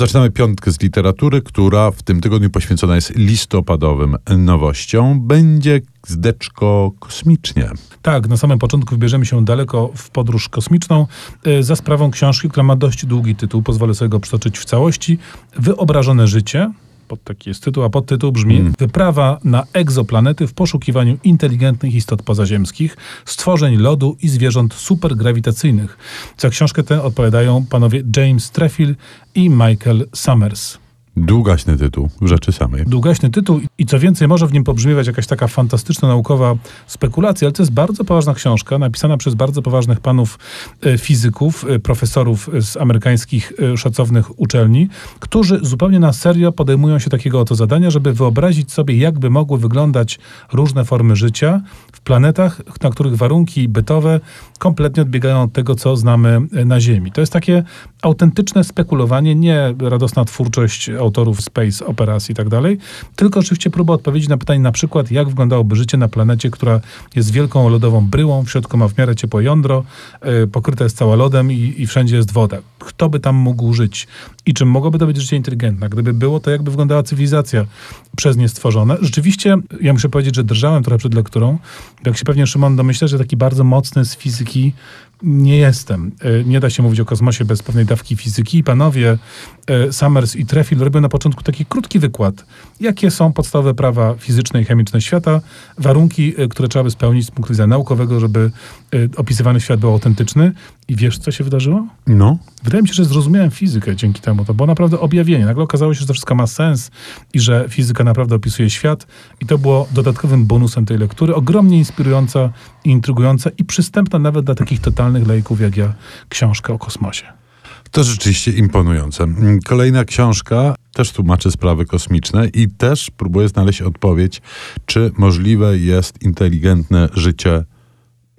Zaczynamy piątkę z literatury, która w tym tygodniu poświęcona jest listopadowym nowościom. Będzie zdeczko kosmicznie. Tak, na samym początku wybierzemy się daleko w podróż kosmiczną y, za sprawą książki, która ma dość długi tytuł. Pozwolę sobie go przytoczyć w całości. Wyobrażone życie. Pod taki jest tytuł, a podtytuł brzmi Mm. Wyprawa na egzoplanety w poszukiwaniu inteligentnych istot pozaziemskich, stworzeń lodu i zwierząt supergrawitacyjnych. Za książkę tę odpowiadają panowie James Trefil i Michael Summers. Długaśny tytuł rzeczy samej. Długaśny tytuł i co więcej, może w nim pobrzmiewać jakaś taka fantastyczna naukowa spekulacja, ale to jest bardzo poważna książka, napisana przez bardzo poważnych panów e, fizyków, e, profesorów z amerykańskich e, szacownych uczelni, którzy zupełnie na serio podejmują się takiego oto zadania, żeby wyobrazić sobie, jakby mogły wyglądać różne formy życia planetach, na których warunki bytowe kompletnie odbiegają od tego, co znamy na Ziemi. To jest takie autentyczne spekulowanie, nie radosna twórczość autorów space operacji i tak dalej, tylko oczywiście próba odpowiedzi na pytanie na przykład, jak wyglądałoby życie na planecie, która jest wielką lodową bryłą, w środku ma w miarę ciepłe jądro, yy, pokryte jest cała lodem i, i wszędzie jest woda. Kto by tam mógł żyć? I czym mogłoby to być życie inteligentne? Gdyby było, to jakby wyglądała cywilizacja przez nie stworzona? Rzeczywiście, ja muszę powiedzieć, że drżałem trochę przed lekturą. Jak się pewnie Szymon domyśla, że taki bardzo mocny z fizyki nie jestem. E, Nie da się mówić o kosmosie bez pewnej dawki fizyki. I panowie e, Summers i Trefil robią na początku taki krótki wykład, jakie są podstawowe prawa fizyczne i chemiczne świata, warunki, e, które trzeba by spełnić z punktu widzenia naukowego, żeby opisywany świat był autentyczny. I wiesz, co się wydarzyło? No, Wydaje mi się, że zrozumiałem fizykę dzięki temu. To było naprawdę objawienie. Nagle okazało się, że to wszystko ma sens i że fizyka naprawdę opisuje świat. I to było dodatkowym bonusem tej lektury. Ogromnie inspirująca i intrygująca i przystępna nawet dla takich totalnych lejków jak ja książka o kosmosie. to rzeczywiście imponujące. Kolejna książka też tłumaczy sprawy kosmiczne i też próbuje znaleźć odpowiedź, czy możliwe jest inteligentne życie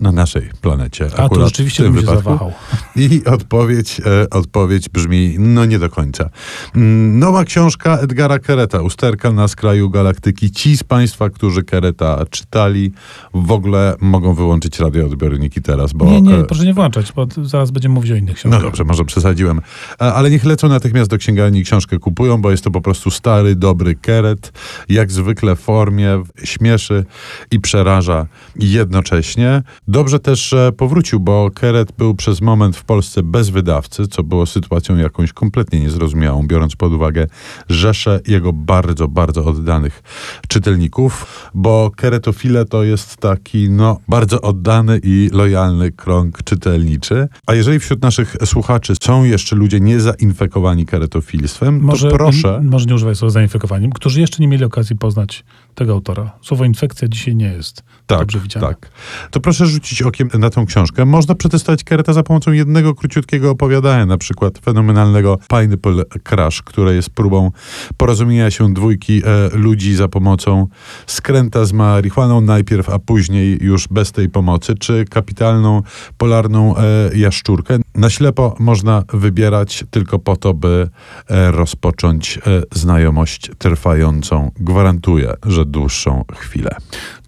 na naszej planecie. A tu Akurat rzeczywiście bym się zawahał. I odpowiedź, e, odpowiedź brzmi, no nie do końca. Mm, Nowa książka Edgara Kereta, Usterka na skraju galaktyki. Ci z Państwa, którzy Kereta czytali, w ogóle mogą wyłączyć radioodbiorniki teraz, bo... Nie, nie, e, proszę nie włączać, bo zaraz będziemy mówić o innych no książkach. dobrze, może przesadziłem. A- Ale niech lecą natychmiast do księgarni i książkę kupują, bo jest to po prostu stary, dobry keret. Jak zwykle w formie śmieszy i przeraża jednocześnie. Dobrze też, że powrócił, bo keret był przez moment w Polsce bez wydawcy, co było sytuacją jakąś kompletnie niezrozumiałą, biorąc pod uwagę rzeszę jego bardzo, bardzo oddanych czytelników, bo keretofile to jest taki, no, bardzo oddany i lojalny krąg czytelniczy. A jeżeli wśród naszych słuchaczy są jeszcze ludzie niezainfekowani keretofilstwem, Może, to proszę... m- może nie używaj słowa zainfekowaniem, którzy jeszcze nie mieli okazji poznać tego autora. Słowo infekcja dzisiaj nie jest Tak, dobrze widziane. tak. To proszę rzucić okiem na tą książkę. Można przetestować Kereta za pomocą jednego króciutkiego opowiadania, na przykład fenomenalnego Pineapple Crash, które jest próbą porozumienia się dwójki e, ludzi za pomocą skręta z marihuaną najpierw, a później już bez tej pomocy, czy kapitalną polarną e, jaszczurkę. Na ślepo można wybierać tylko po to, by e, rozpocząć e, znajomość trwającą. Gwarantuję, że dłuższą chwilę.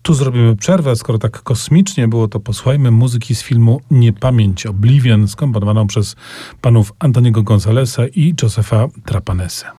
Tu zrobimy przerwę, skoro tak kosmicznie było, to posłuchajmy muzyki z filmu Niepamięć Oblivion, skomponowaną przez panów Antoniego Gonzalesa i Josefa Trapanese.